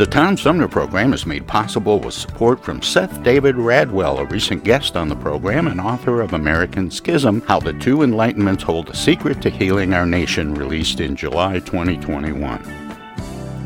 The Tom Sumner program is made possible with support from Seth David Radwell, a recent guest on the program and author of American Schism How the Two Enlightenments Hold the Secret to Healing Our Nation, released in July 2021.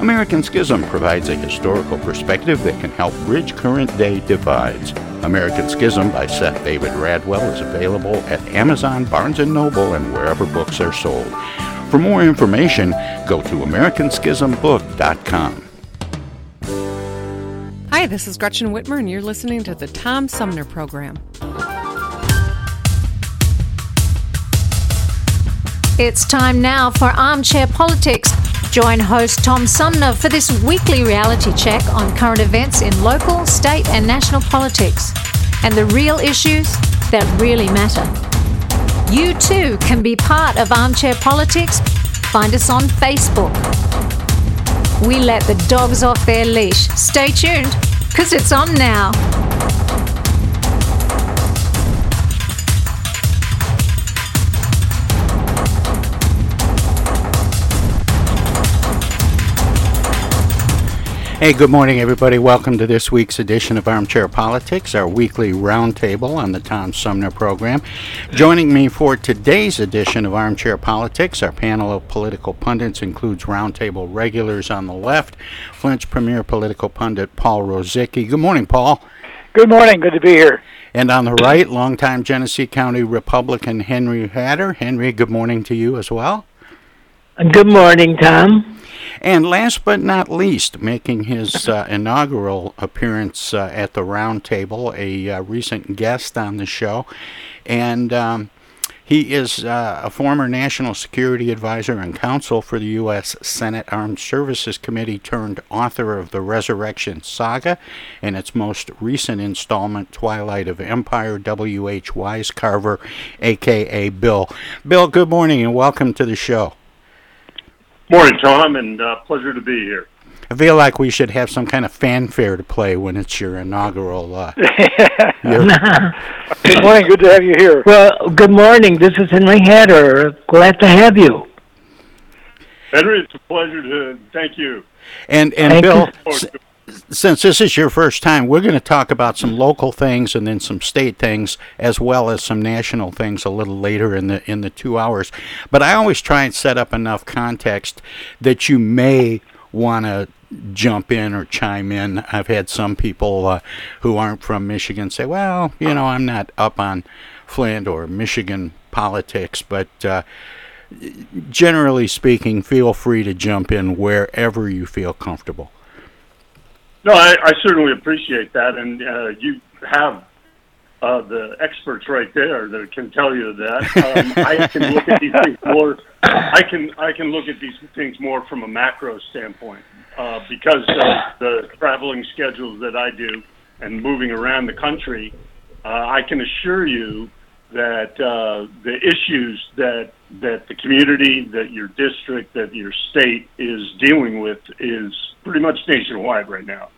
American Schism provides a historical perspective that can help bridge current day divides. American Schism by Seth David Radwell is available at Amazon, Barnes & Noble, and wherever books are sold. For more information, go to americanschismbook.com. Hi, this is Gretchen Whitmer, and you're listening to the Tom Sumner Program. It's time now for Armchair Politics. Join host Tom Sumner for this weekly reality check on current events in local, state, and national politics and the real issues that really matter. You too can be part of Armchair Politics. Find us on Facebook. We let the dogs off their leash. Stay tuned, because it's on now. Hey, good morning, everybody. Welcome to this week's edition of Armchair Politics, our weekly roundtable on the Tom Sumner program. Joining me for today's edition of Armchair Politics, our panel of political pundits includes roundtable regulars on the left, Flint's premier political pundit Paul Rozycki. Good morning, Paul. Good morning. Good to be here. And on the right, longtime Genesee County Republican Henry Hatter. Henry, good morning to you as well. Good morning, Tom. And last but not least, making his uh, inaugural appearance uh, at the round table, a uh, recent guest on the show. And um, he is uh, a former National Security Advisor and counsel for the U.S. Senate Armed Services Committee, turned author of the Resurrection Saga and its most recent installment, Twilight of Empire, W.H. Wisecarver, a.k.a. Bill. Bill, good morning and welcome to the show. Morning, Tom, and uh, pleasure to be here. I feel like we should have some kind of fanfare to play when it's your inaugural. Uh, your... good morning. Good to have you here. Well, good morning. This is Henry Hatter. Glad to have you. Henry, it's a pleasure to thank you. And and thank Bill, s- since this is your first time, we're going to talk about some local things and then some state things, as well as some national things a little later in the in the two hours. But I always try and set up enough context that you may want to jump in or chime in. I've had some people uh, who aren't from Michigan say, "Well, you know, I'm not up on Flint or Michigan politics," but uh, generally speaking, feel free to jump in wherever you feel comfortable. No, I, I certainly appreciate that, and uh, you have uh, the experts right there that can tell you that. Um, I can look at these things more. I can I can look at these things more from a macro standpoint uh, because of the traveling schedules that I do and moving around the country. Uh, I can assure you that uh, the issues that that the community, that your district, that your state is dealing with is pretty much nationwide right now.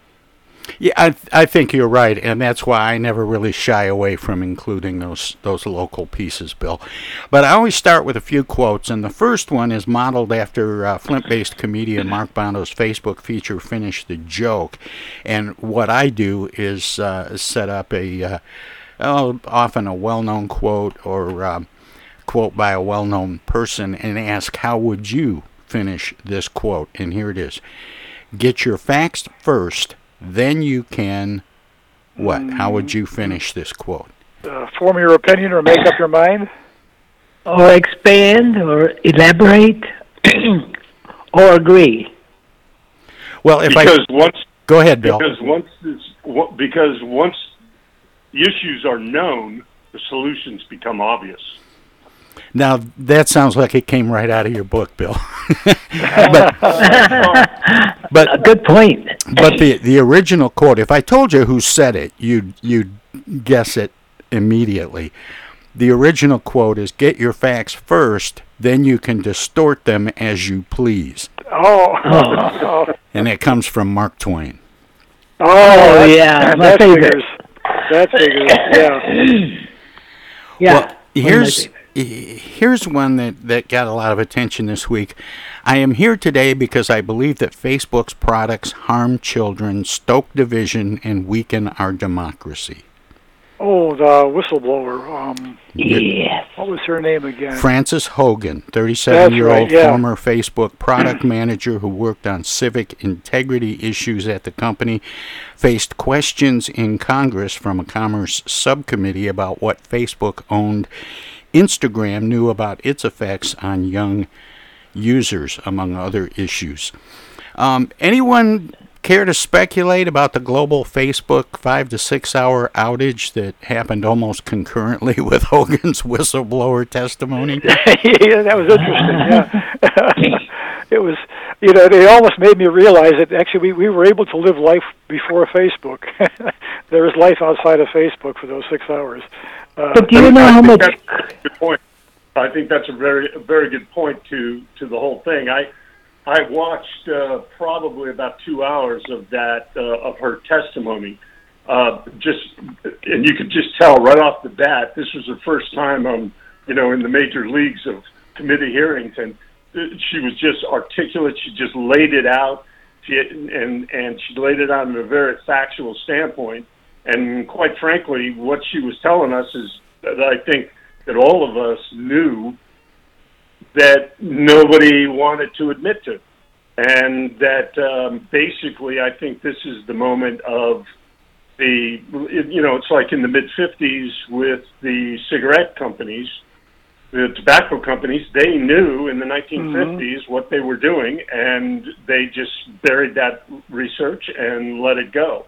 Yeah, I, I think you're right, and that's why I never really shy away from including those those local pieces, Bill. But I always start with a few quotes, and the first one is modeled after uh, Flint-based comedian Mark Bondo's Facebook feature "Finish the Joke," and what I do is uh, set up a uh, oh, often a well-known quote or um, quote by a well-known person, and ask how would you finish this quote, and here it is: Get your facts first then you can what? How would you finish this quote? Uh, form your opinion or make up your mind? Or expand or elaborate or agree. Well, if because I once go ahead, Bill. Because once this, because once the issues are known, the solutions become obvious. Now that sounds like it came right out of your book, Bill. but, but a good point. But the the original quote, if I told you who said it, you'd you'd guess it immediately. The original quote is get your facts first, then you can distort them as you please. Oh. oh. And it comes from Mark Twain. Oh, oh yeah, my favorite. Figures. That figures, yeah. yeah. Well, here's here's one that, that got a lot of attention this week. I am here today because I believe that Facebook's products harm children, stoke division, and weaken our democracy. Oh, the whistleblower. Um, yes. What was her name again? Frances Haugen, 37 year old right, yeah. former Facebook product manager who worked on civic integrity issues at the company, faced questions in Congress from a Commerce subcommittee about what Facebook owned Instagram knew about its effects on young users, among other issues. Um, anyone care to speculate about the global Facebook five to six hour outage that happened almost concurrently with Haugen's whistleblower testimony? yeah, that was interesting. Yeah. it was, you know, they almost made me realize that actually we, we were able to live life before Facebook. there is life outside of Facebook for those six hours. Uh, but do you know I how much? good point. I think that's a very a very good point to to the whole thing. I I watched uh, probably about two hours of that uh, of her testimony. Uh, just and you could just tell right off the bat this was the first time um you know in the major leagues of committee hearings and she was just articulate. She just laid it out. She, and and she laid it out in a very factual standpoint and quite frankly, what she was telling us is that I think that all of us knew that nobody wanted to admit to. And that um, basically, I think this is the moment of the, you know, it's like in the mid 50s with the cigarette companies, the tobacco companies, they knew in the 1950s mm-hmm. what they were doing, and they just buried that research and let it go.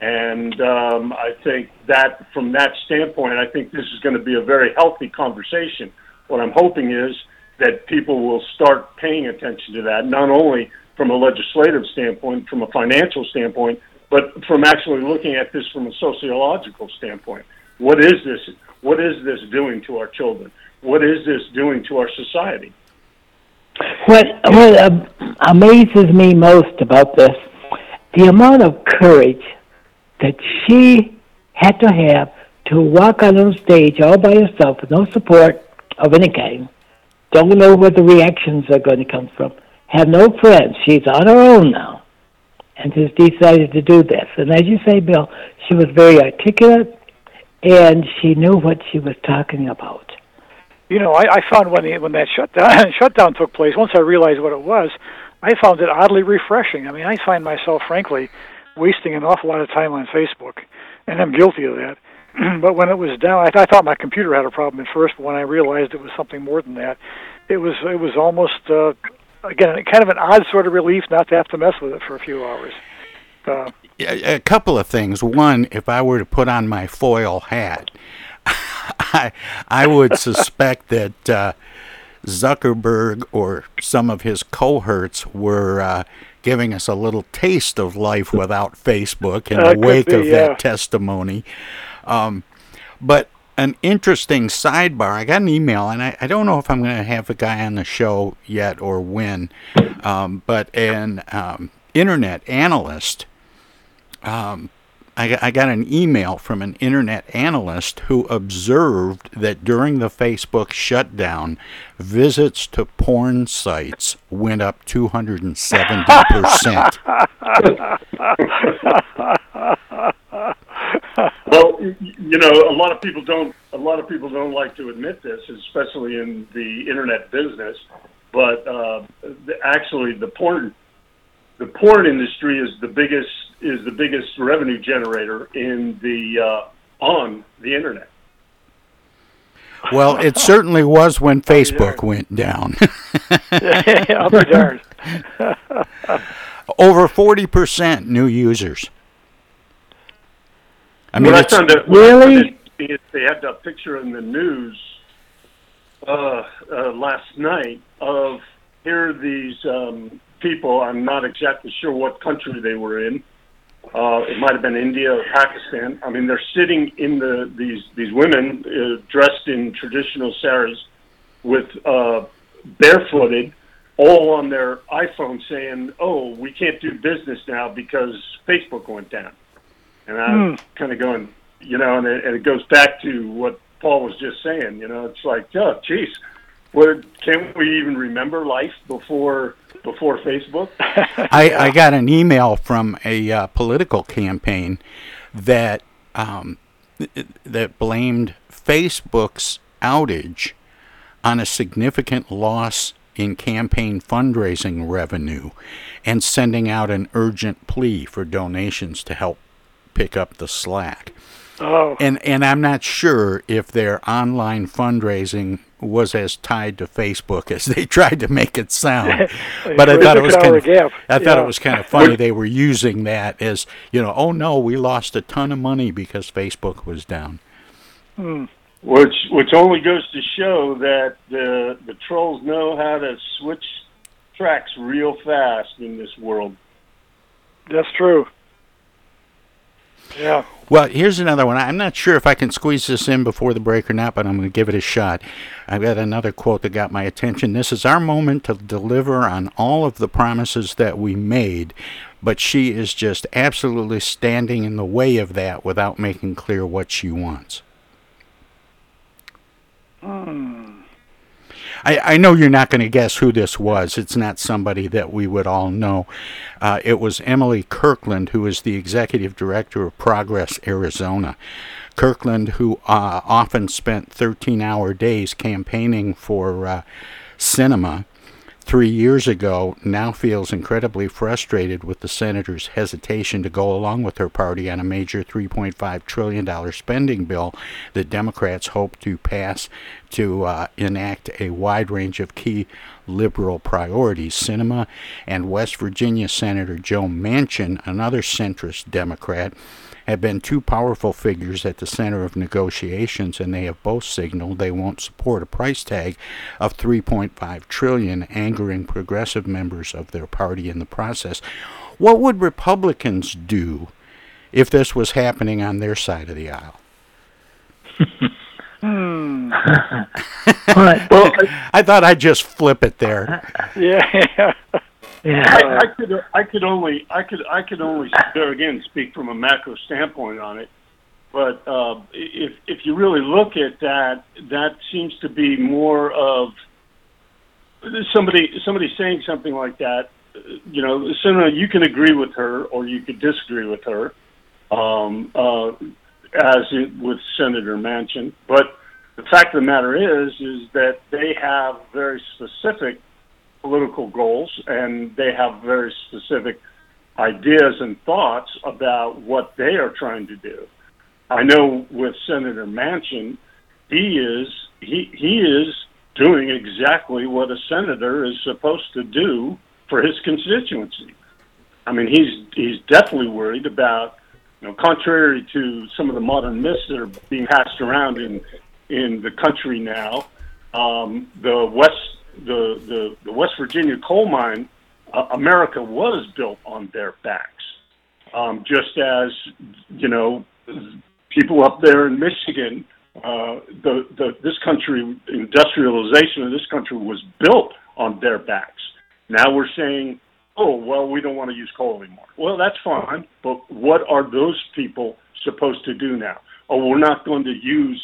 And um, I think that from that standpoint, I think this is going to be a very healthy conversation. What I'm hoping is that people will start paying attention to that, not only from a legislative standpoint, from a financial standpoint, but from actually looking at this from a sociological standpoint. What is this? What is this doing to our children? What is this doing to our society? What what uh, amazes me most about this, the amount of courage that she had to have to walk out on stage all by herself with no support of any kind. Don't know where the reactions are going to come from. Have no friends. She's on her own now. And has decided to do this. And as you say, Bill, she was very articulate and she knew what she was talking about. You know, I, I found when the, when that shutdown shutdown took place, once I realized what it was, I found it oddly refreshing. I mean, I find myself, frankly, wasting an awful lot of time on Facebook, and I'm guilty of that. but when it was down, I, I thought my computer had a problem at first. But when I realized it was something more than that, it was it was almost uh, again kind of an odd sort of relief not to have to mess with it for a few hours. Uh, a, a couple of things. One, if I were to put on my foil hat, I I would suspect that uh, Zuckerberg or some of his cohorts were uh, giving us a little taste of life without Facebook in Uh, the wake be, of yeah. that testimony. Um, but an interesting sidebar. I got an email, and I, I don't know if I'm going to have a guy on the show yet or when, um, but an um, internet analyst. Um, I, I got an email from an internet analyst who observed that during the Facebook shutdown, visits to porn sites went up 270%. Well, you know, a lot of people don't. A lot of people don't like to admit this, especially in the internet business. But uh, the, actually, the porn, the porn industry is the biggest is the biggest revenue generator in the uh, on the internet. well, it certainly was when Facebook went down. I'll be darned. Over 40% new users. I mean, what I found out, what I found interesting they had that picture in the news uh, uh, last night of here are these um, people. I'm not exactly sure what country they were in. Uh, it might have been India or Pakistan. I mean, they're sitting in the these these women uh, dressed in traditional saris with uh, barefooted, all on their iPhone, saying, "Oh, we can't do business now because Facebook went down." And I'm kind of going, you know, and it, and it goes back to what Paul was just saying. You know, it's like, oh, geez, what can't we even remember life before before Facebook? I, I got an email from a uh, political campaign that um, th- that blamed Facebook's outage on a significant loss in campaign fundraising revenue and sending out an urgent plea for donations to help pick up the slack. Oh. And and I'm not sure if their online fundraising was as tied to Facebook as they tried to make it sound. but I thought it was kind of of gap. I thought Yeah. it was kind of funny they were using that as, you know, oh no, we lost a ton of money because Facebook was down. Hmm. Which which only goes to show that the the trolls know how to switch tracks real fast in this world. That's true. Yeah. Well, here's another one. I'm not sure if I can squeeze this in before the break or not, but I'm going to give it a shot. I've got another quote that got my attention. This is our moment to deliver on all of the promises that we made, but she is just absolutely standing in the way of that without making clear what she wants. Hmm. I, I know you're not going to guess who this was. It's not somebody that we would all know. Uh, it was Emily Kirkland, who is the executive director of Progress Arizona. Kirkland, who uh, often spent 13 hour days campaigning for uh, Sinema three years ago, now feels incredibly frustrated with the senator's hesitation to go along with her party on a major $3.5 trillion spending bill that Democrats hope to pass to uh, enact a wide range of key liberal priorities. Sinema and West Virginia Senator Joe Manchin, another centrist Democrat, have been two powerful figures at the center of negotiations and they have both signaled they won't support a price tag of 3.5 trillion angering progressive members of their party in the process what would republicans do if this was happening on their side of the aisle Hmm. well i thought i'd just flip it there Yeah. I, could I could only I could I could only there again speak from a macro standpoint on it, but uh, if if you really look at that, that seems to be more of somebody somebody saying something like that. You know, Senator, you can agree with her or you could disagree with her, um, uh, as it, with Senator Manchin. But the fact of the matter is, is that they have very specific political goals and they have very specific ideas and thoughts about what they are trying to do. I know with Senator Manchin, he is he he is doing exactly what a senator is supposed to do for his constituency. I mean, he's he's definitely worried about, you know, contrary to some of the modern myths that are being passed around in in the country now, um, the West the, the the West Virginia coal mine, uh, America was built on their backs, um, just as you know, people up there in Michigan. Uh, the, the this country industrialization of this country was built on their backs. Now we're saying oh, well, we don't want to use coal anymore. Well, that's fine, but what are those people supposed to do now? Oh, we're not going to use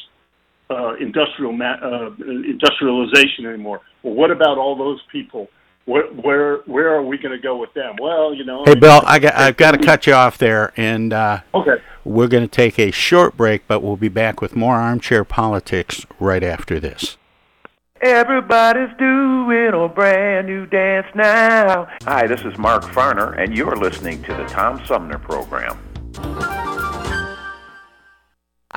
uh, industrial ma- uh, industrialization anymore. Well, what about all those people? Where where, where are we going to go with them? Well, you know. Hey, Bill, I got I've got to cut you off there, and uh, okay, we're going to take a short break, but we'll be back with more armchair politics right after this. Everybody's doing a brand new dance now. Hi, this is Mark Farner, and you're listening to the Tom Sumner Program.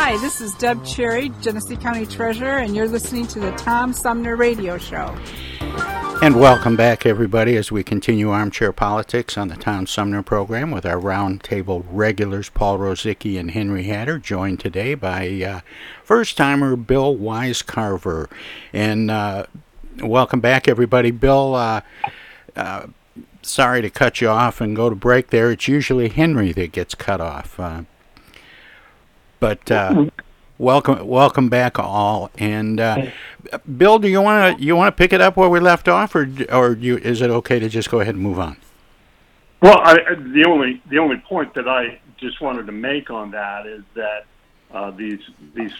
Hi, this is Deb Cherry, Genesee County Treasurer, and you're listening to the Tom Sumner Radio Show. And welcome back, everybody, as we continue Armchair Politics on the Tom Sumner program with our roundtable regulars, Paul Rozycki and Henry Hatter, joined today by uh, first timer Bill Wisecarver. And uh, welcome back, everybody. Bill, uh, uh, sorry to cut you off and go to break there. It's usually Henry that gets cut off. But uh, welcome, welcome back all. And uh, Bill, do you want to you want to pick it up where we left off, or or you, is it okay to just go ahead and move on? Well, I, I- the only the only point that I just wanted to make on that is that uh, these these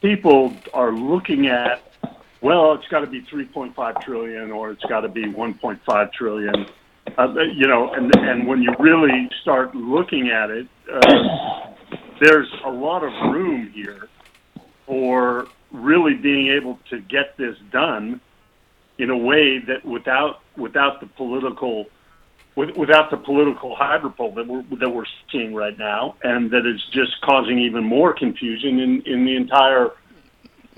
people are looking at well, it's got to be 3.5 trillion or it's got to be 1.5 trillion. Uh, you know, and and when you really start looking at it, uh, there's a lot of room here for really being able to get this done in a way that without without the political with, without the political hydropole that we're that we're seeing right now, and that is just causing even more confusion in in the entire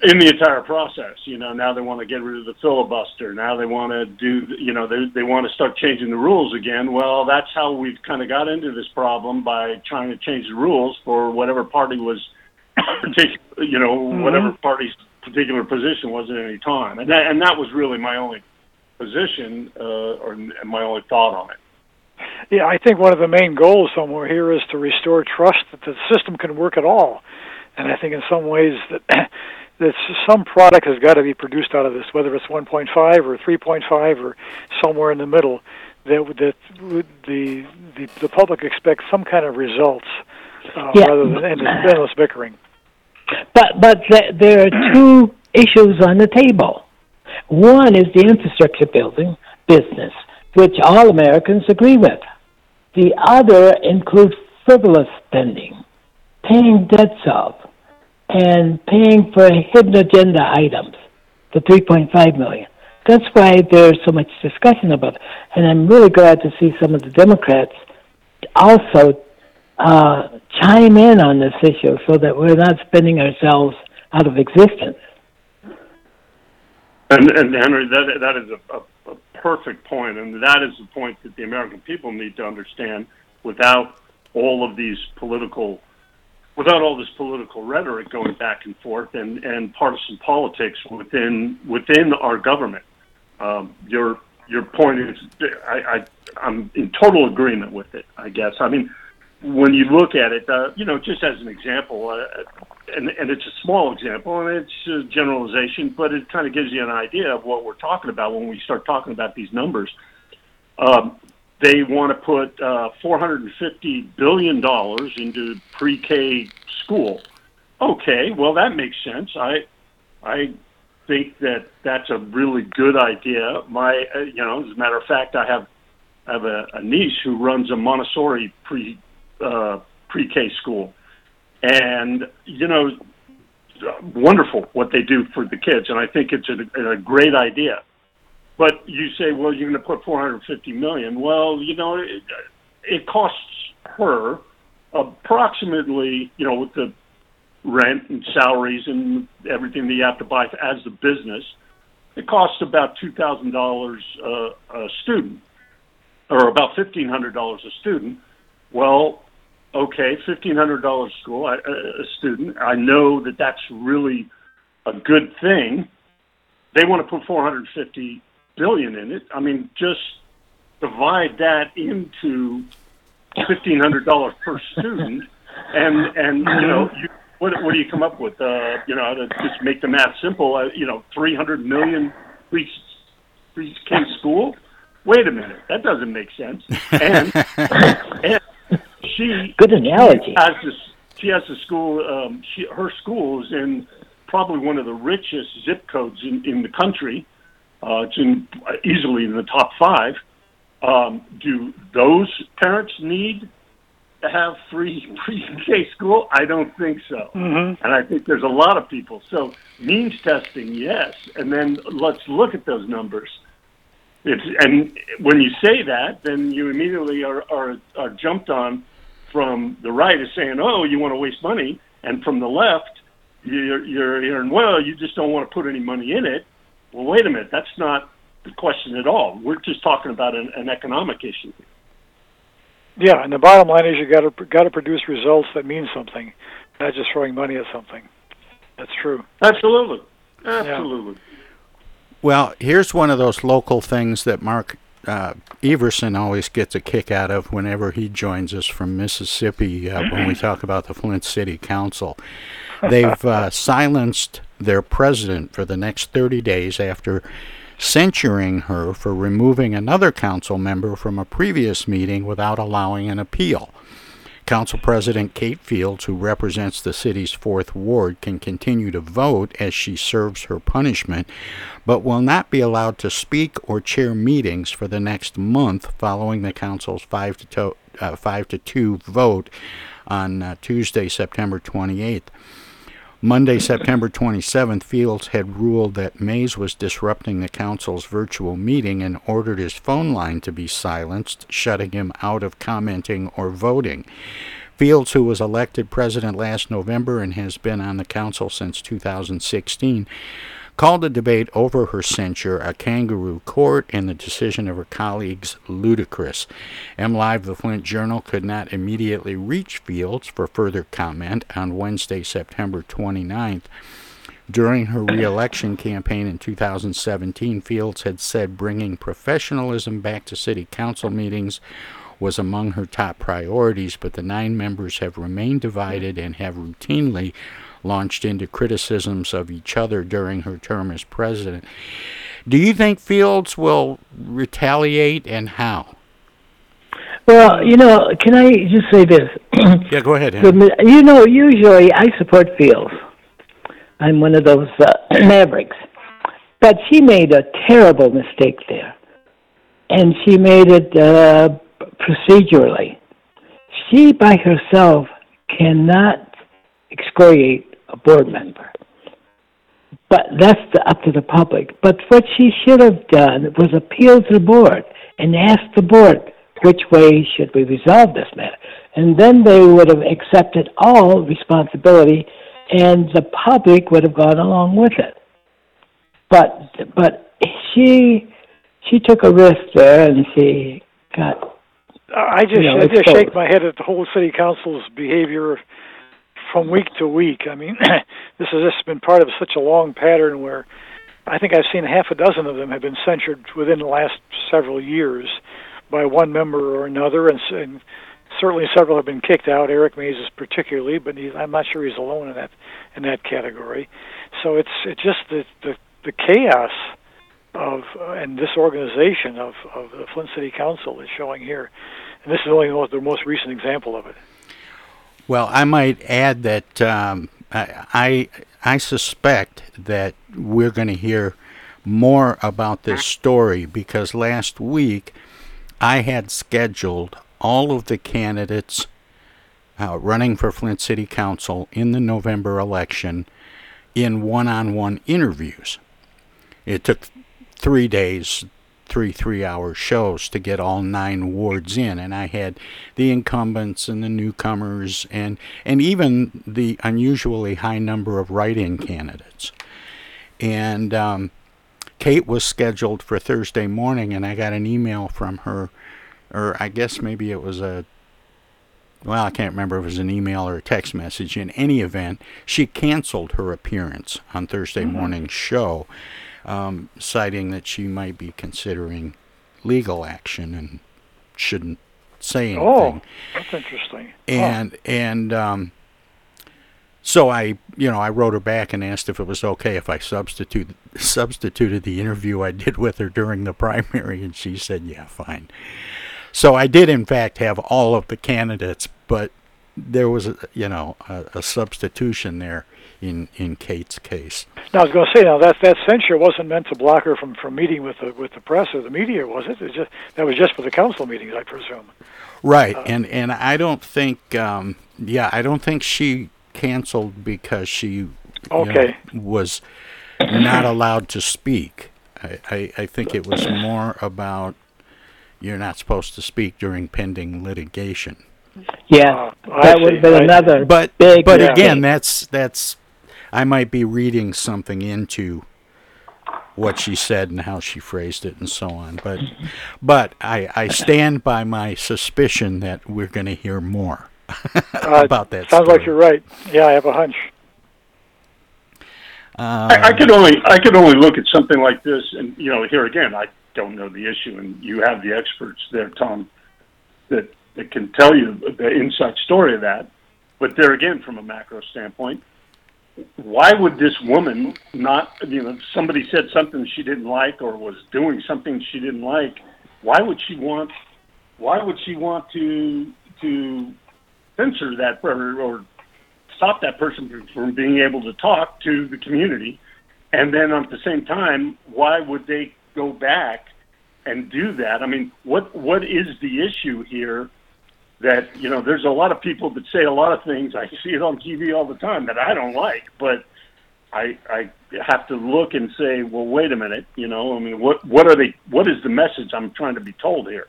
in the entire process. You know, now they want to get rid of the filibuster. Now they want to do, you know, they they want to start changing the rules again. Well, that's how we've kind of got into this problem by trying to change the rules for whatever party was particular, you know, whatever party's particular position was at any time. And that and that was really my only position uh, or my only thought on it. Yeah, I think one of the main goals somewhere here is to restore trust that the system can work at all. And I think in some ways that that some product has got to be produced out of this, whether it's 1.5 or 3.5 or somewhere in the middle. That that the the the public expects some kind of results uh, Yeah. rather than endless, endless bickering. But but th- there are two issues on the table. One is the infrastructure building business, which all Americans agree with. The other includes frivolous spending, paying debts off, and paying for hidden agenda items, the 3.5 million. That's why there's so much discussion about it. And I'm really glad to see some of the Democrats also uh, chime in on this issue so that we're not spending ourselves out of existence. And, and Henry, that that is a, a, a perfect point, and that is the point that the American people need to understand. Without all of these political, without all this political rhetoric going back and forth, and, and partisan politics within within our government, um, your your point is, I, I I'm in total agreement with it. I guess. I mean, when you look at it, uh, you know, just as an example, uh, and, and it's a small example and it's a generalization, but it kind of gives you an idea of what we're talking about when we start talking about these numbers. Um, they want to put uh, $450 billion into pre-K school. Okay, well, that makes sense. I, I think that that's a really good idea. My, uh, you know, as a matter of fact, I have I have a, a niece who runs a Montessori pre uh, pre-K school, and you know, wonderful what they do for the kids, and I think it's a, a great idea. But you say, well, you're going to put 450 million. Well, you know, it, it costs her approximately, you know, with the rent and salaries and everything that you have to buy as a business, it costs about two thousand dollars a student, or about fifteen hundred dollars a student. Well, okay, fifteen hundred dollars school a student. I know that that's really a good thing. They want to put four hundred fifty billion in it. I mean, just divide that into fifteen hundred dollars per student, and and you know you, what what do you come up with? Uh, you know, to just make the math simple. Uh, you know, three hundred million pre pre K school. Wait a minute, that doesn't make sense. And, and she Good analogy. She has this. She has a school. Um, she her school is in probably one of the richest zip codes in, in the country. Uh, it's in easily in the top five. Um, do those parents need to have free pre-K school? I don't think so. Mm-hmm. And I think there's a lot of people. So means testing, yes. And then let's look at those numbers. It's, and when you say that, then you immediately are, are, are jumped on from the right as saying, "Oh, you want to waste money," and from the left, you're, you're hearing, "Well, you just don't want to put any money in it." Well, wait a minute. That's not the question at all. We're just talking about an, an economic issue. Yeah, and the bottom line is you got to got to produce results that mean something, not just throwing money at something. That's true. Absolutely, absolutely. Yeah. Well, here's one of those local things that Mark uh, Everson always gets a kick out of whenever he joins us from Mississippi uh, when we talk about the Flint City Council. They've uh, silenced their president for the next 30 days after censuring her for removing another council member from a previous meeting without allowing an appeal. Council President Kate Fields, who represents the city's 4th Ward, can continue to vote as she serves her punishment, but will not be allowed to speak or chair meetings for the next month following the council's 5 to, to uh, 5 to 2 vote on uh, Tuesday, September 28th. Monday, September 27th, Fields had ruled that Mays was disrupting the council's virtual meeting and ordered his phone line to be silenced, shutting him out of commenting or voting. Fields, who was elected president last November and has been on the council since 2016, called the debate over her censure a kangaroo court and the decision of her colleagues ludicrous. MLive, the Flint Journal, could not immediately reach Fields for further comment on Wednesday, September 29th. During her reelection campaign in 2017, Fields had said bringing professionalism back to city council meetings was among her top priorities, but the nine members have remained divided and have routinely launched into criticisms of each other during her term as president. Do you think Fields will retaliate and how? Well, you know, can I just say this? yeah, go ahead. You know, usually I support Fields. I'm one of those uh, mavericks. But she made a terrible mistake there. And she made it uh, procedurally. She by herself cannot excoriate a board member. But that's the, up to the public. But what she should have done was appeal to the board and ask the board which way should we resolve this matter. And then they would have accepted all responsibility and the public would have gone along with it. But but she she took a risk there and she got I just you know, I just shake my head at the whole city council's behavior from week to week. I mean, this has just been part of such a long pattern where I think I've seen half a dozen of them have been censured within the last several years by one member or another, and, and certainly several have been kicked out. Eric Mays is particularly, but he's, I'm not sure he's alone in that in that category. So it's it's just the the, the chaos of uh, and disorganization of of the Flint City Council is showing here, and this is only the most, the most recent example of it. Well, I might add that um, I, I I suspect that we're going to hear more about this story because last week I had scheduled all of the candidates uh, running for Flint City Council in the November election in one-on-one interviews. It took three days, three three-hour shows to get all nine wards in, and I had the incumbents and the newcomers, and and even the unusually high number of write-in candidates. And um, Kate was scheduled for Thursday morning, and I got an email from her, or I guess maybe it was a well, I can't remember if it was an email or a text message. In any event, she canceled her appearance on Thursday Mm-hmm. morning's show, um, citing that she might be considering legal action and shouldn't say anything. Oh, that's interesting. And and um, so I, you know, I wrote her back and asked if it was okay if I substitute substituted the interview I did with her during the primary, and she said, "Yeah, fine." So I did, in fact, have all of the candidates, but there was a, you know a, a substitution there in in Kate's case. Now I was going to say now that that censure wasn't meant to block her from from meeting with the with the press or the media, was it? It just that was just for the council meetings, I presume. Right, uh, and and I don't think, um, yeah, I don't think she canceled because she okay. know, was not allowed to speak. I, I, I think it was more about you're not supposed to speak during pending litigation. Yeah, uh, that would have been another. But big but again, that's that's I might be reading something into what she said and how she phrased it and so on. But but I I stand by my suspicion that we're going to hear more about that. Sounds story. like you're right. Yeah, I have a hunch. Uh, I, I could only I could only look at something like this, and you know, here again, I don't know the issue, and you have the experts there, Tom, that that can tell you the inside story of that. But there again, from a macro standpoint, why would this woman not? You know, somebody said something she didn't like, or was doing something she didn't like. Why would she want? Why would she want to to censor that or, or stop that person from being able to talk to the community. And then at the same time, why would they go back and do that? I mean, what what is the issue here? That you know, there's a lot of people that say a lot of things. I see it on TV all the time that I don't like, but I I have to look and say, well, wait a minute. You know, I mean, what what are they? What is the message I'm trying to be told here?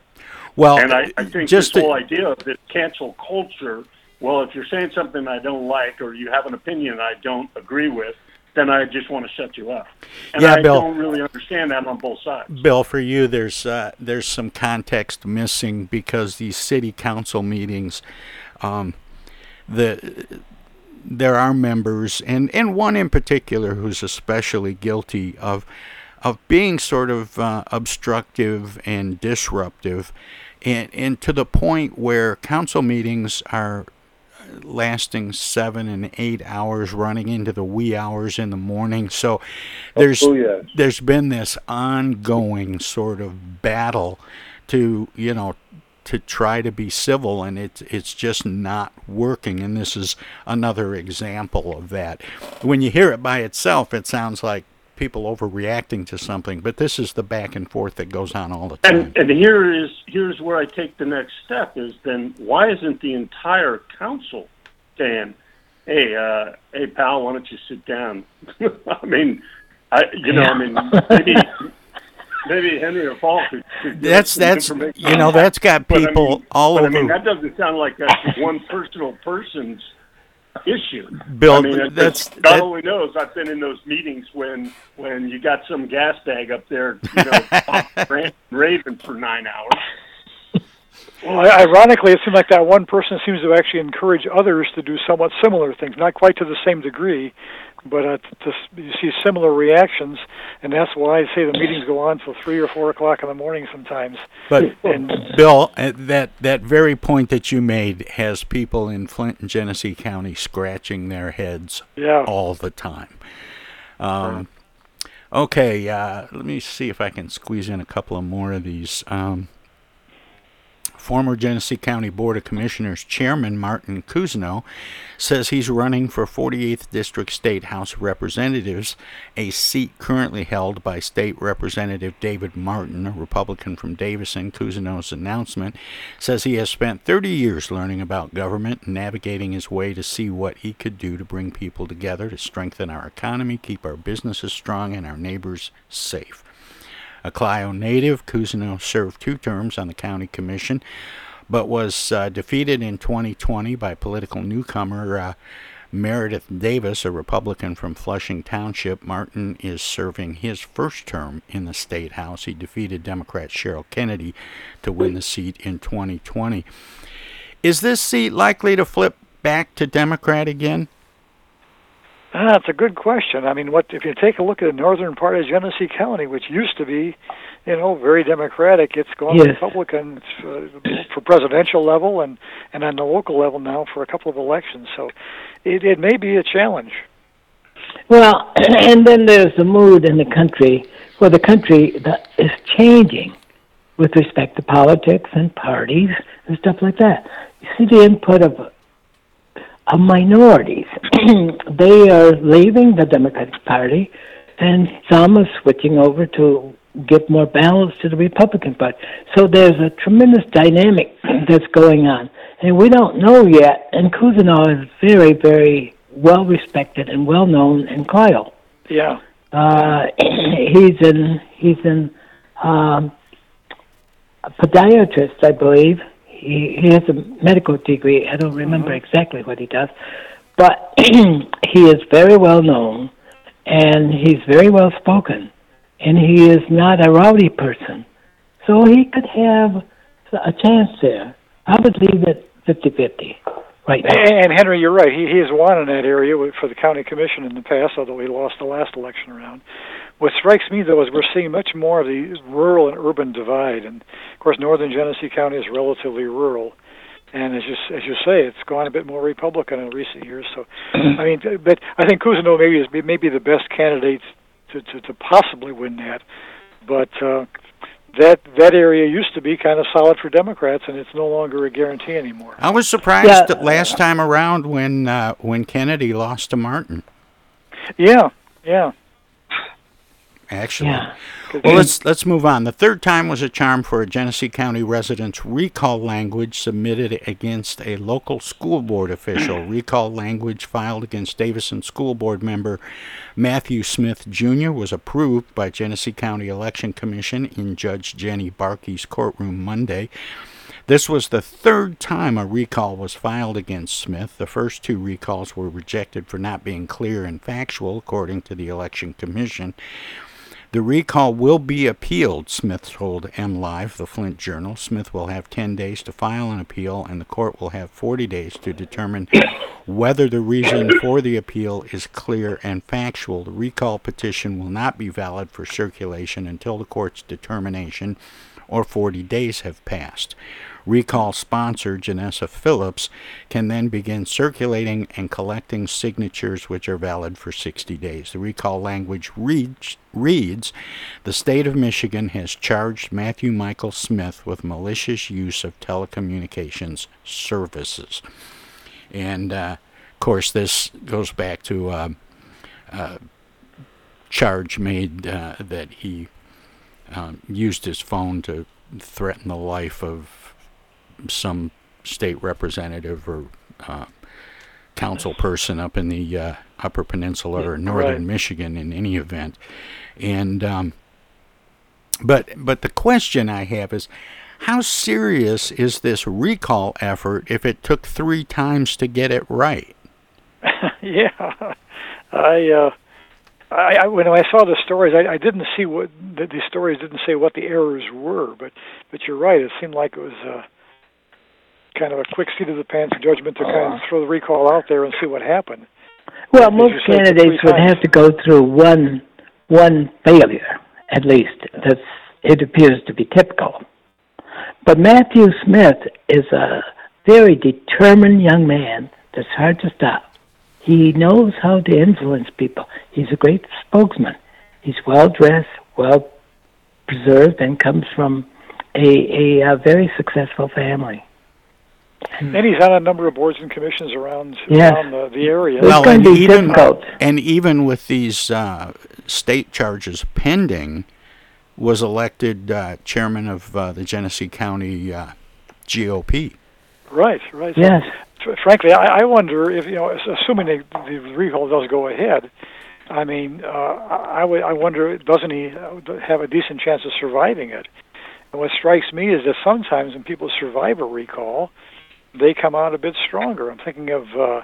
Well, and I, I think just this to, whole idea of this cancel culture well, if you're saying something I don't like or you have an opinion I don't agree with, then I just want to shut you up. And yeah, I Bill, don't really understand that on both sides. Bill, for you, there's uh, there's some context missing because these city council meetings, um, the there are members and, and one in particular who's especially guilty of of being sort of uh, obstructive and disruptive and, and to the point where council meetings are lasting seven and eight hours, running into the wee hours in the morning. So oh, there's oh, yes. there's been this ongoing sort of battle to you know to try to be civil, and it's it's just not working. And this is another example of that. When you hear it by itself, it sounds like people overreacting to something, but this is the back and forth that goes on all the time. And, and here is here's where I take the next step: is then why isn't the entire council saying, "Hey, uh, hey, pal, why don't you sit down?" I mean, I you know, I mean, maybe. Maybe Henry or Paul could. could that's that's you know that's got people I mean, all but over. I mean, that doesn't sound like that's one personal person's issue. Bill, I mean, that's God that, only knows. I've been in those meetings when when you got some gas bag up there, you know, raving for nine hours. Well, ironically, it seems like that one person seems to actually encourage others to do somewhat similar things, not quite to the same degree, but uh, to, you see similar reactions, and that's why I say the meetings go on till three or four o'clock in the morning sometimes. But and, Bill, uh, that that very point that you made has people in Flint and Genesee County scratching their heads yeah. all the time. Um, okay, uh, let me see if I can squeeze in a couple of more of these. Um, Former Genesee County Board of Commissioners Chairman Martin Cousineau says he's running for 48th District State House of Representatives, a seat currently held by State Representative David Martin, a Republican from Davison. Cousineau's announcement says he has spent 30 years learning about government and navigating his way to see what he could do to bring people together to strengthen our economy, keep our businesses strong, and our neighbors safe. A Clio native, Cousineau served two terms on the county commission, but was uh, defeated in 2020 by political newcomer uh, Meredith Davis, a Republican from Flushing Township. Martin is serving his first term in the state house. He defeated Democrat Cheryl Kennedy to win the seat in 2020. Is this seat likely to flip back to Democrat again? Ah, that's a good question. I mean, what if you take a look at the northern part of Genesee County, which used to be, you know, very Democratic, it's gone Yes. Republican uh, for presidential level and and on the local level now for a couple of elections. So, it it may be a challenge. Well, and then there's the mood in the country where the country that is changing with respect to politics and parties and stuff like that. You see the input of of minorities. they are leaving the Democratic Party, and some are switching over to give more balance to the Republican Party. So there's a tremendous dynamic that's going on, and we don't know yet. And Cousineau is very, very well respected and well known in Kyle. Yeah. Uh, he's in he's in um, a podiatrist, I believe. He he has a medical degree. I don't remember Mm-hmm. exactly what he does, but he is very well known, and he's very well spoken, and he is not a rowdy person, so he could have a chance there. I would leave it fifty-fifty right now. And, and Henry, you're right. He he has won in that area for the county commission in the past, although he lost the last election round. What strikes me though is we're seeing much more of the rural and urban divide, and of course, northern Genesee County is relatively rural. And as you as you say, it's gone a bit more Republican in recent years. So, I mean, but I think Cousineau maybe is maybe the best candidate to to, to possibly win that. But uh, that that area used to be kind of solid for Democrats, and it's no longer a guarantee anymore. I was surprised Yeah. that last time around when uh, when Kennedy lost to Martin. Yeah, yeah. Actually, Yeah. well, let's let's move on. The third time was a charm for a Genesee County resident's recall language submitted against a local school board official. recall language filed against Davison School Board member Matthew Smith Jr. was approved by Genesee County Election Commission in Judge Jenny Barkey's courtroom Monday. This was the third time a recall was filed against Smith. The first two recalls were rejected for not being clear and factual, according to the Election Commission. The recall will be appealed, Smith told M Live, the Flint Journal. Smith will have 10 days to file an appeal, and the court will have 40 days to determine whether the reason for the appeal is clear and factual. The recall petition will not be valid for circulation until the court's determination or 40 days have passed. Recall sponsor Janessa Phillips can then begin circulating and collecting signatures which are valid for 60 days. The recall language reads, reads The state of Michigan has charged Matthew Michael Smith with malicious use of telecommunications services. And uh, of course, this goes back to uh, uh, charge made uh, that he um, used his phone to threaten the life of some state representative or uh, council person up in the uh, Upper Peninsula or northern Right. Michigan in any event. And um, but but the question I have is how serious is this recall effort if it took three times to get it right? yeah, I, uh, I, I when I saw the stories, I, I didn't see what the, the stories didn't say what the errors were, but but you're right. It seemed like it was uh, kind of a quick seat of the pants judgment to kind of throw the recall out there and see what happened. Well, As most said, candidates would times. have to go through one one failure at least. That's it appears to be typical. But Matthew Smith is a very determined young man that's hard to stop. He knows how to influence people. He's a great spokesman. He's well dressed, well preserved, and comes from a, a, uh very successful family. And he's on a number of boards and commissions around Yes. around the, the area. well, and even and even with these uh, state charges pending, was elected uh, chairman of uh, the Genesee County uh, GOP. Right, right. So, Yes. fr- frankly, I, I wonder if you know, assuming the, the recall does go ahead. I mean, uh, I, I would- I wonder, doesn't he uh, have a decent chance of surviving it? And what strikes me is that sometimes when people survive a recall, they come out a bit stronger. I'm thinking of uh,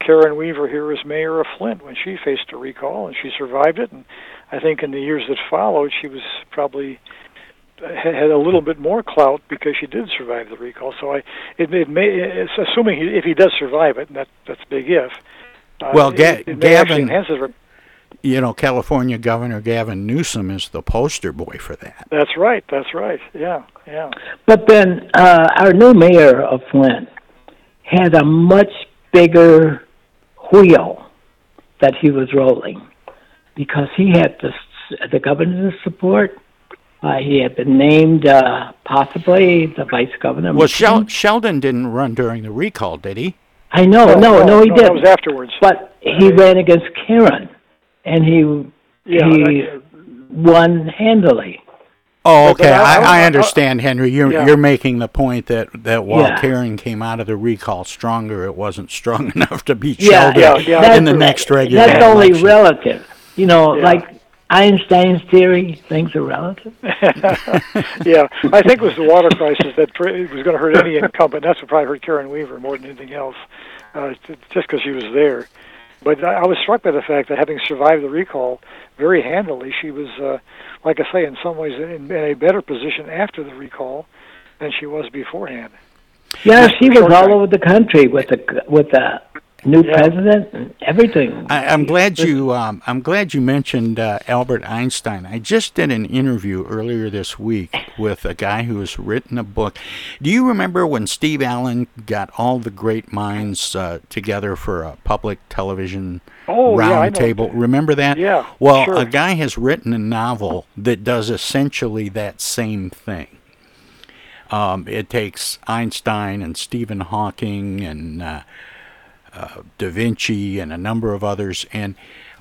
Karen Weaver here as mayor of Flint when she faced a recall and she survived it. And I think in the years that followed, she was probably had, had a little bit more clout because she did survive the recall. So I, it, it may, it's assuming he, if he does survive it, and that that's a big if. Uh, Well, Ga- it, it Gavin- enhance his rep- You know, California Governor Gavin Newsom is the poster boy for that. That's right. That's right. Yeah. Yeah. But then uh, our new mayor of Flint had a much bigger wheel that he was rolling because he had the the governor's support. Uh, he had been named uh, possibly the vice governor. Well, Shel- Sheldon didn't run during the recall, did he? I know, no, no, no, he no, did. That was afterwards. But he ran against Karen, and he Yeah, he won handily. Oh, But- but okay. I- I, I- I understand, Henry. You're Yeah. you're making the point that, that while Yeah. Karen came out of the recall stronger, it wasn't strong enough to beat Yeah, Sheldon yeah, yeah. in the That's- next regular That's only relative. You know, Yeah. like Einstein's theory, things are relative. yeah, I think it was the water crisis that pr- was going to hurt any incumbent. That's what probably hurt Karen Weaver more than anything else, uh, t- just because she was there. But I, I was struck by the fact that having survived the recall very handily, she was, uh, like I say, in some ways in, in a better position after the recall than she was beforehand. Yeah, she was all over the country with the with the new president and everything. I, I'm glad you. Um, I'm glad you mentioned uh, Albert Einstein. I just did an interview earlier this week with a guy who has written a book. Do you remember when Steve Allen got all the great minds uh, together for a public television Oh, yeah, roundtable? Remember that? Yeah, Well, sure. a guy has written a novel that does essentially that same thing. Um, it takes Einstein and Stephen Hawking and uh, uh, Da Vinci and a number of others, and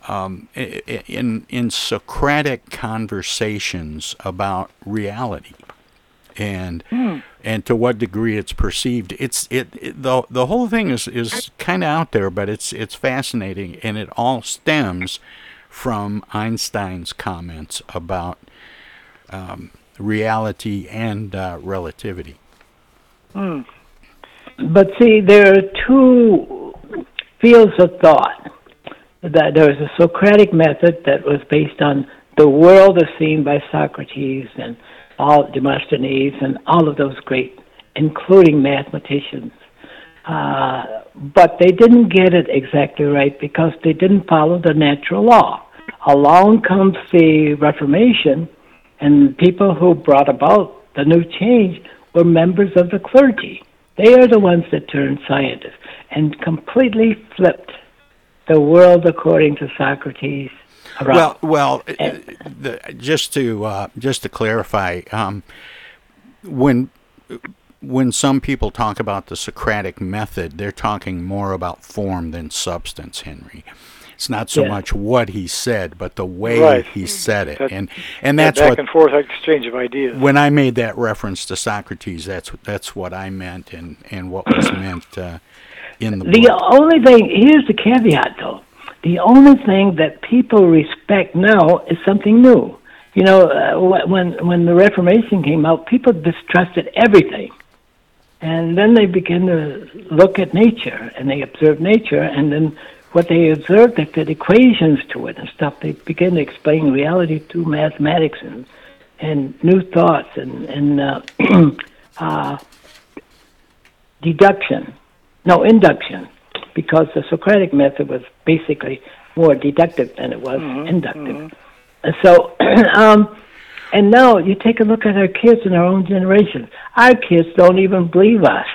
um, in in Socratic conversations about reality, and Hmm. and to what degree it's perceived. It's it, it the the whole thing is is kind of out there, but it's it's fascinating, and it all stems from Einstein's comments about um, reality and uh, relativity. Hmm. But see, there are two fields of thought. That there is a Socratic method that was based on the world as seen by Socrates and all Demosthenes and all of those great, including mathematicians. Uh, but they didn't get it exactly right because they didn't follow the natural law. Along comes the Reformation, and people who brought about the new change were members of the clergy. They are the ones that turned scientists and completely flipped the world according to Socrates around. Well, well, uh, the, just to uh, just to clarify, um, when when some people talk about the Socratic method, they're talking more about form than substance, Henry. It's not so Yeah. much what he said, but the way Right. he said it, That- and and that that's back what and forth exchange of ideas. when I made that reference to Socrates, that's that's what I meant, and and what was meant uh, in the The book. only thing, here's the caveat though. The only thing that people respect now is something new. You know, uh, when when the Reformation came out, people distrusted everything, and then they began to look at nature and they observed nature, and then what they observed, they put equations to it and stuff. They began to explain reality through mathematics and and new thoughts and and uh, uh, deduction, no induction, because the Socratic method was basically more deductive than it was inductive. And So, um, and now you take a look at our kids in our own generation. Our kids don't even believe us.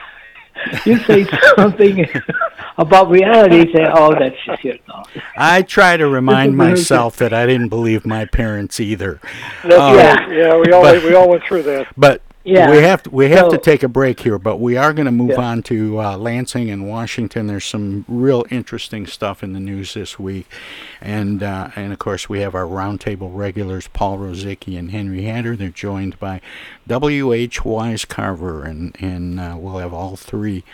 You say something about reality, they say, "Oh, that's just your thought." I try to remind myself that I didn't believe my parents either. That's Um, right. Yeah, we all but- we all went through that. But Yeah. we have to, we have to take a break here, but we are going to move Yeah. on to uh, Lansing and Washington. There's some real interesting stuff in the news this week, and uh, and of course we have our roundtable regulars Paul Rozycki and Henry Hatter. They're joined by W. H. Wise Carver, and and uh, we'll have all three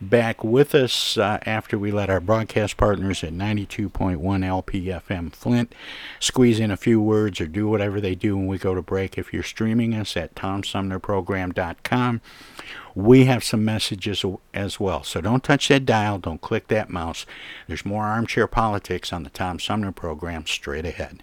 back with us uh, after we let our broadcast partners at 92.1 LPFM Flint squeeze in a few words or do whatever they do when we go to break. If you're streaming us at TomSumnerProgram.com, we have some messages as well. So don't touch that dial, don't click that mouse. There's more armchair politics on the Tom Sumner program straight ahead.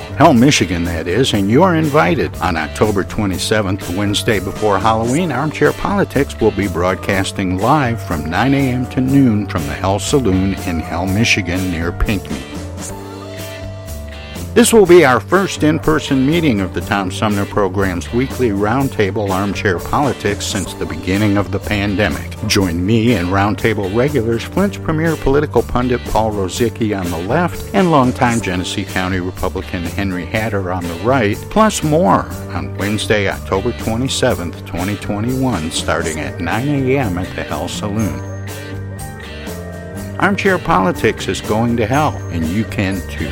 Hell, Michigan, that is, and you're invited. On October 27th, Wednesday before Halloween, Armchair Politics will be broadcasting live from 9 a.m. to noon from the Hell Saloon in Hell, Michigan, near Pinckney. This will be our first in person meeting of the Tom Sumner program's weekly roundtable armchair politics since the beginning of the pandemic. Join me and roundtable regulars Flint's premier political pundit Paul Rozycki on the left and longtime Genesee County Republican Henry Hatter on the right, plus more on Wednesday, October 27th, 2021, starting at 9 a.m. at the Hell Saloon. Armchair Politics is going to hell, and you can too.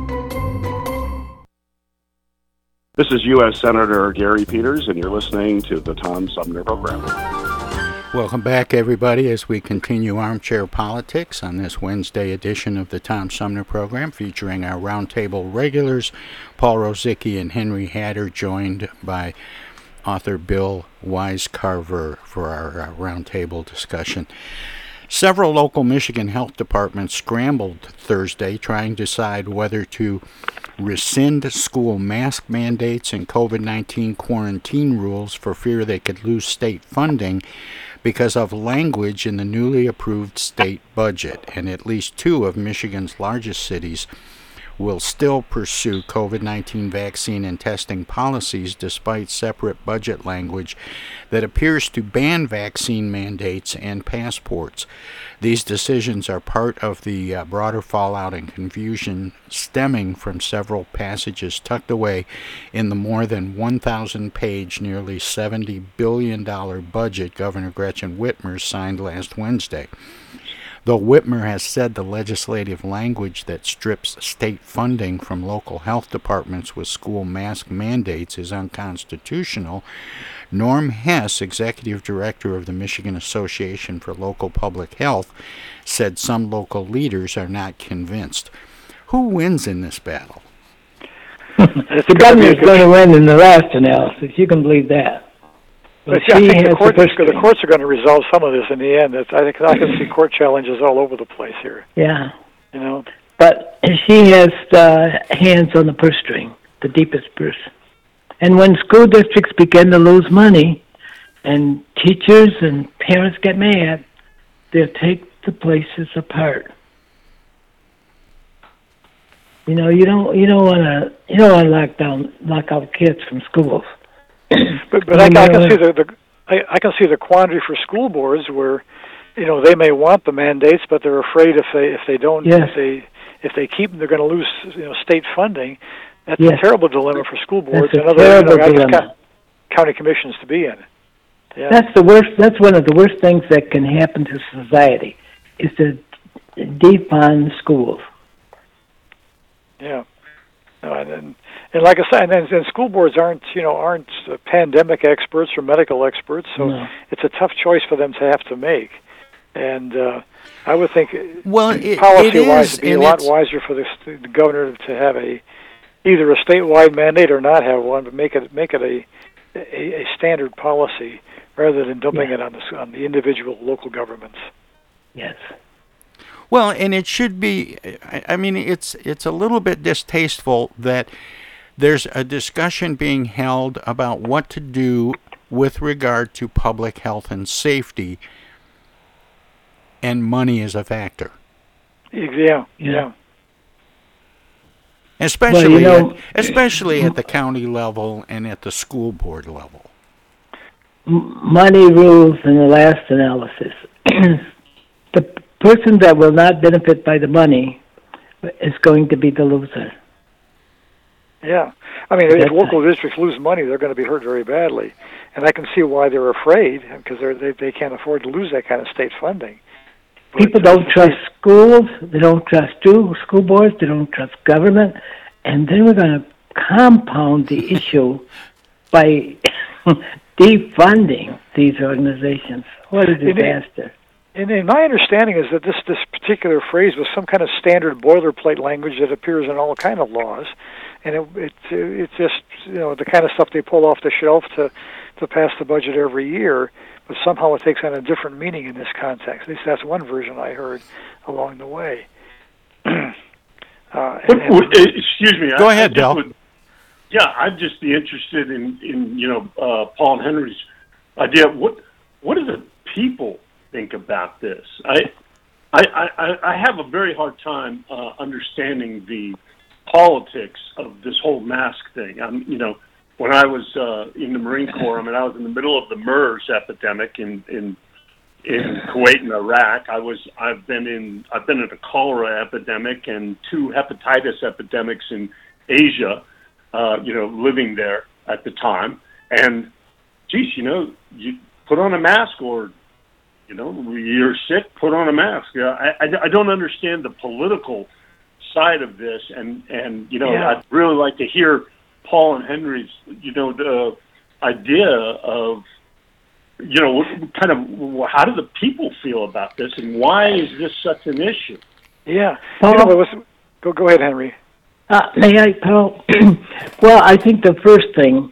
This is U.S. Senator Gary Peters, and you're listening to the Tom Sumner Program. Welcome back, everybody, as we continue Armchair Politics on this Wednesday edition of the Tom Sumner Program, featuring our roundtable regulars, Paul Rozycki and Henry Hatter, joined by author Bill Wise Carver for our uh, roundtable discussion. Several local Michigan health departments scrambled Thursday trying to decide whether to rescind school mask mandates and COVID 19 quarantine rules for fear they could lose state funding because of language in the newly approved state budget. And at least two of Michigan's largest cities will still pursue COVID 19 vaccine and testing policies despite separate budget language that appears to ban vaccine mandates and passports. These decisions are part of the uh, broader fallout and confusion stemming from several passages tucked away in the more than 1,000 page, nearly $70 billion budget Governor Gretchen Whitmer signed last Wednesday. Though Whitmer has said the legislative language that strips state funding from local health departments with school mask mandates is unconstitutional, Norm Hess, executive director of the Michigan Association for Local Public Health, said some local leaders are not convinced. Who wins in this battle? the government's going to win in the last analysis. You can believe that. But I think the, court, the courts are going to resolve some of this in the end. It's, I think I can see court challenges all over the place here. Yeah. You know. But she has uh, hands on the purse string, the deepest purse. And when school districts begin to lose money, and teachers and parents get mad, they'll take the places apart. You know, you don't you don't want to you don't want to lock down lock out kids from schools. But but I, I can see the, the I, I can see the quandary for school boards where, you know, they may want the mandates, but they're afraid if they if they don't yes. if they if they keep them, they're going to lose you know state funding. That's yes. a terrible dilemma for school boards and other you know, dilemma. county commissions to be in. Yeah. That's the worst. That's one of the worst things that can happen to society, is to defund schools. Yeah. No, and, and and like I said, and, and school boards aren't you know aren't uh, pandemic experts or medical experts, so No. it's a tough choice for them to have to make. And uh, I would think, Well, it- policy it wise, is, it'd be a lot wiser for the, the governor to have a either a statewide mandate or not have one, but make it make it a a, a standard policy rather than dumping Yeah. it on the on the individual local governments. Yes. Well, and it should be. I, I mean, it's it's a little bit distasteful that there's a discussion being held about what to do with regard to public health and safety, and money is a factor, Yeah, yeah. especially know- at, especially at the county level and at the school board level. Money rules in the last analysis. the person that will not benefit by the money is going to be the loser. Yeah, I mean, if local districts lose money, they're going to be hurt very badly, and I can see why they're afraid because they're, they they can't afford to lose that kind of state funding. People don't trust schools. They don't trust school school boards. They don't trust government, and then we're going to compound the issue by defunding these organizations. What a disaster! And, and my understanding is that this this particular phrase was some kind of standard boilerplate language that appears in all kind of laws, and it it it's just you know the kind of stuff they pull off the shelf to to pass the budget every year, but somehow it takes on a different meaning in this context. At least that's one version I heard along the way. uh, and- and- excuse me. Go I- I ahead, just Del. would- yeah, I'd just be interested in, in you know, uh, Paul and Henry's idea. What what do the people think about this? I I, I, I have a very hard time uh, understanding the politics of this whole mask thing. I'm, you know, when I was uh, in the Marine Corps, I mean, I was in the middle of the MERS epidemic in in in Kuwait and Iraq. I was I've been in I've been in a cholera epidemic and two hepatitis epidemics in Asia. Uh, you know, living there at the time, and geez, you know, you put on a mask or you know you're sick, put on a mask. I, I I don't understand the political side of this, and and you know Yeah. I'd really like to hear Paul and Henry's you know the idea of you know kind of how do the people feel about this, and why is this such an issue? yeah, Paul? you know, but what's- go go ahead, Henry. Uh, may I, Paul? well, I think the first thing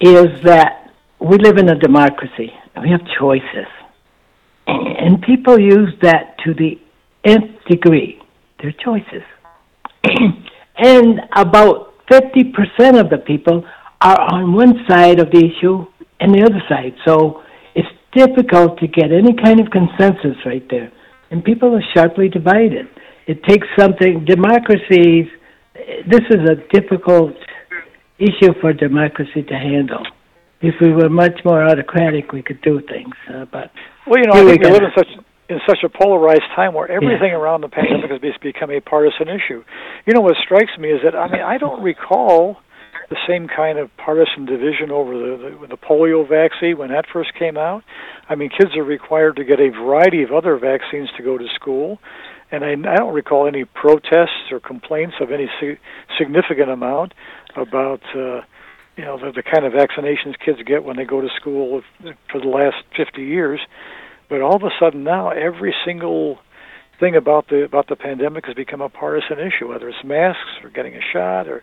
is that we live in a democracy. We have choices. And people use that to the nth degree, choices. and about 50% of the people are on one side of the issue and the other side. So it's difficult to get any kind of consensus right there. And people are sharply divided. It takes something, democracies, this is a difficult issue for democracy to handle. If we were much more autocratic, we could do things. Uh, but Well, you know, I think we go. live in such in such a polarized time where everything around the pandemic has become a partisan issue. You know, what strikes me is that I mean, I don't recall the same kind of partisan division over the, the the polio vaccine when that first came out. I mean, kids are required to get a variety of other vaccines to go to school, and I, I don't recall any protests or complaints of any si- significant amount about. Uh, you know the, the kind of vaccinations kids get when they go to school for the last 50 years but all of a sudden now every single thing about the about the pandemic has become a partisan issue whether it's masks or getting a shot or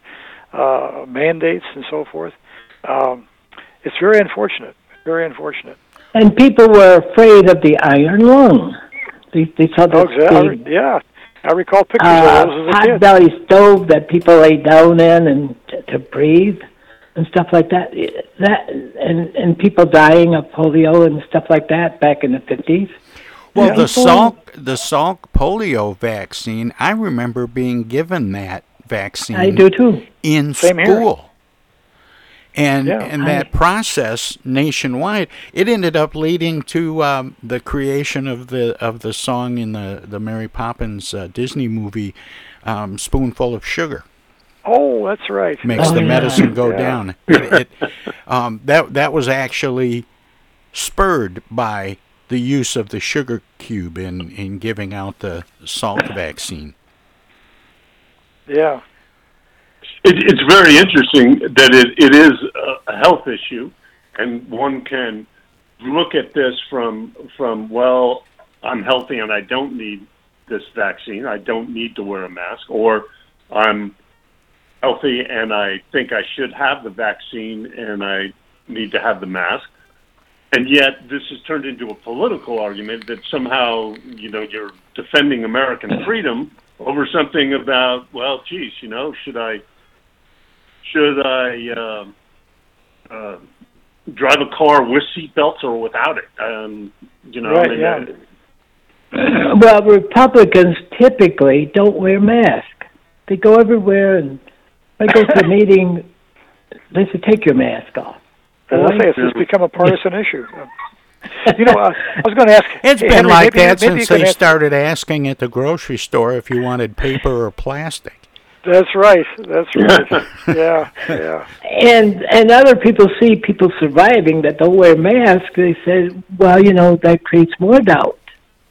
uh, mandates and so forth. Um, it's very unfortunate very unfortunate. And people were afraid of the iron lung. They, they saw oh, exactly. yeah. I recall pictures uh, of those as a hot kid. belly stove that people lay down in and to, to breathe and stuff like that. That and and people dying of polio and stuff like that back in the fifties. Well, the Salk the Salk polio vaccine, I remember being given that vaccine. I do too. In Same here. school. And Yeah, and I- that process nationwide, it ended up leading to um, the creation of the of the song in the the Mary Poppins uh, Disney movie, um, "Spoonful of Sugar." Oh, that's right. makes Oh, the yeah. medicine go Yeah. down. It, it, um, that that was actually spurred by the use of the sugar cube in, in giving out the Salk vaccine. Yeah. It, it's very interesting that it, it is a- a health issue, and one can look at this from from well, I'm healthy and I don't need this vaccine. I don't need to wear a mask, or I'm healthy and I think I should have the vaccine and I need to have the mask. And yet, this has turned into a political argument that somehow, you know, you're defending American freedom over something about, well, geez, you know, should I, should I uh, uh, drive a car with seatbelts or without it? Um, you know, Right, I mean, yeah. uh, well, Republicans typically don't wear masks. They go everywhere, and I go to a meeting, they say, "Take your mask off." As I say, it's just become a partisan issue. You know, uh, I was going to ask. It's hey, been Henry, like maybe- that maybe since they answer- started asking at the grocery store if you wanted paper or plastic. That's right. That's right. yeah, yeah. and and other people see people surviving that don't wear masks. They say, "Well, you know, that creates more doubt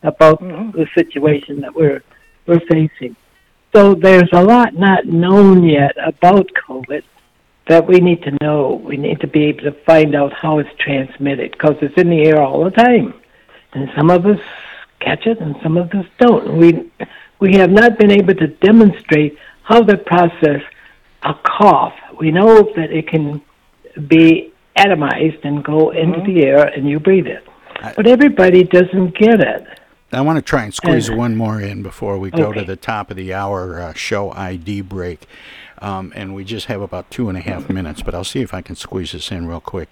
about the situation that we're we're facing." So there's a lot not known yet about COVID that we need to know. We need to be able to find out how it's transmitted because it's in the air all the time, and some of us catch it and some of us don't. We we have not been able to demonstrate how the process a cough. We know that it can be atomized and go into mm-hmm. the air and you breathe it. But everybody doesn't get it. I want to try and squeeze Uh, one more in before we go to the top of the hour uh, show ID break. Um, and we just have about two and a half minutes, but I'll see if I can squeeze this in real quick.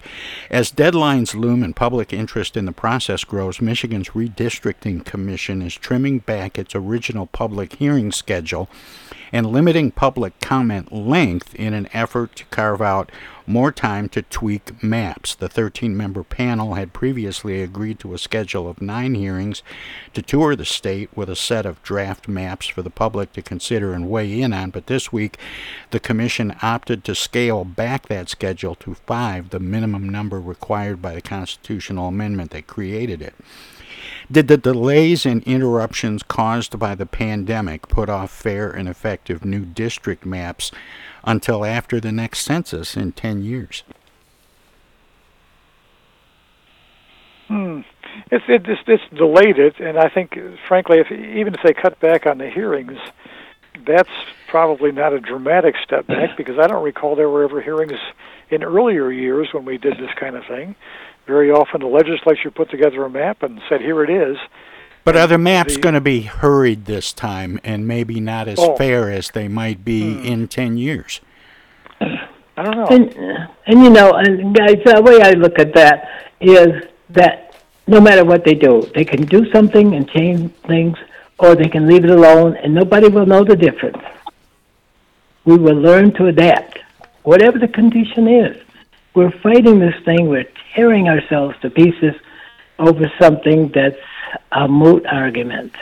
As deadlines loom and public interest in the process grows, Michigan's Redistricting Commission is trimming back its original public hearing schedule and limiting public comment length in an effort to carve out more time to tweak maps. The 13 member panel had previously agreed to a schedule of nine hearings to tour the state with a set of draft maps for the public to consider and weigh in on. But this week, the Commission opted to scale back that schedule to five, the minimum number required by the constitutional amendment that created it. Did the delays and interruptions caused by the pandemic put off fair and effective new district maps until after the next census in 10 years? Hmm. It's it just it's delayed it, and I think, frankly, if even if they cut back on the hearings, that's probably not a dramatic step back because I don't recall there were ever hearings in earlier years when we did this kind of thing. Very often, the legislature put together a map and said, "Here it is." But are the maps the- going to be hurried this time and maybe not as Oh. fair as they might be Hmm. in 10 years? I don't know. And, and you know, and guys, the way I look at that is that no matter what they do, they can do something and change things, or they can leave it alone, and nobody will know the difference. We will learn to adapt, whatever the condition is. We're fighting this thing. We're tearing ourselves to pieces over something that's a moot argument.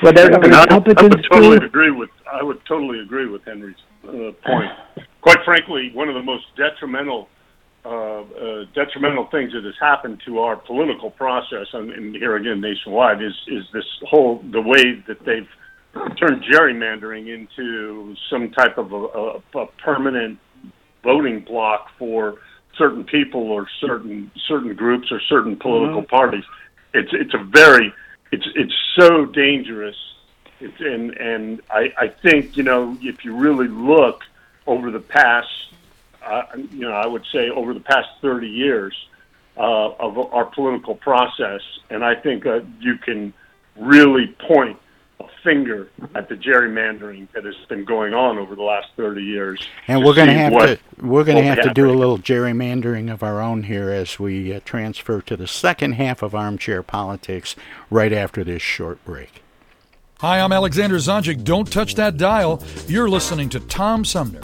Whatever the And I, I would totally do, agree with I would totally agree with Henry's uh, point. quite frankly, one of the most detrimental uh, uh, detrimental things that has happened to our political process, and, and here again nationwide, is is this whole the way that they've turned gerrymandering into some type of a, a, a permanent voting block for certain people or certain certain groups or certain political mm-hmm. parties. It's it's a very it's it's so dangerous. It's and and I I think you know if you really look over the past uh, you know, I would say over the past 30 years uh, of our political process, and I think uh, you can really point finger at the gerrymandering that has been going on over the last 30 years. And we're going to have to we're going to have to do a little gerrymandering of our own here as we uh, transfer to the second half of armchair politics right after this short break. Hi, I'm Alexander Zonjic. Don't touch that dial. You're listening to Tom Sumner.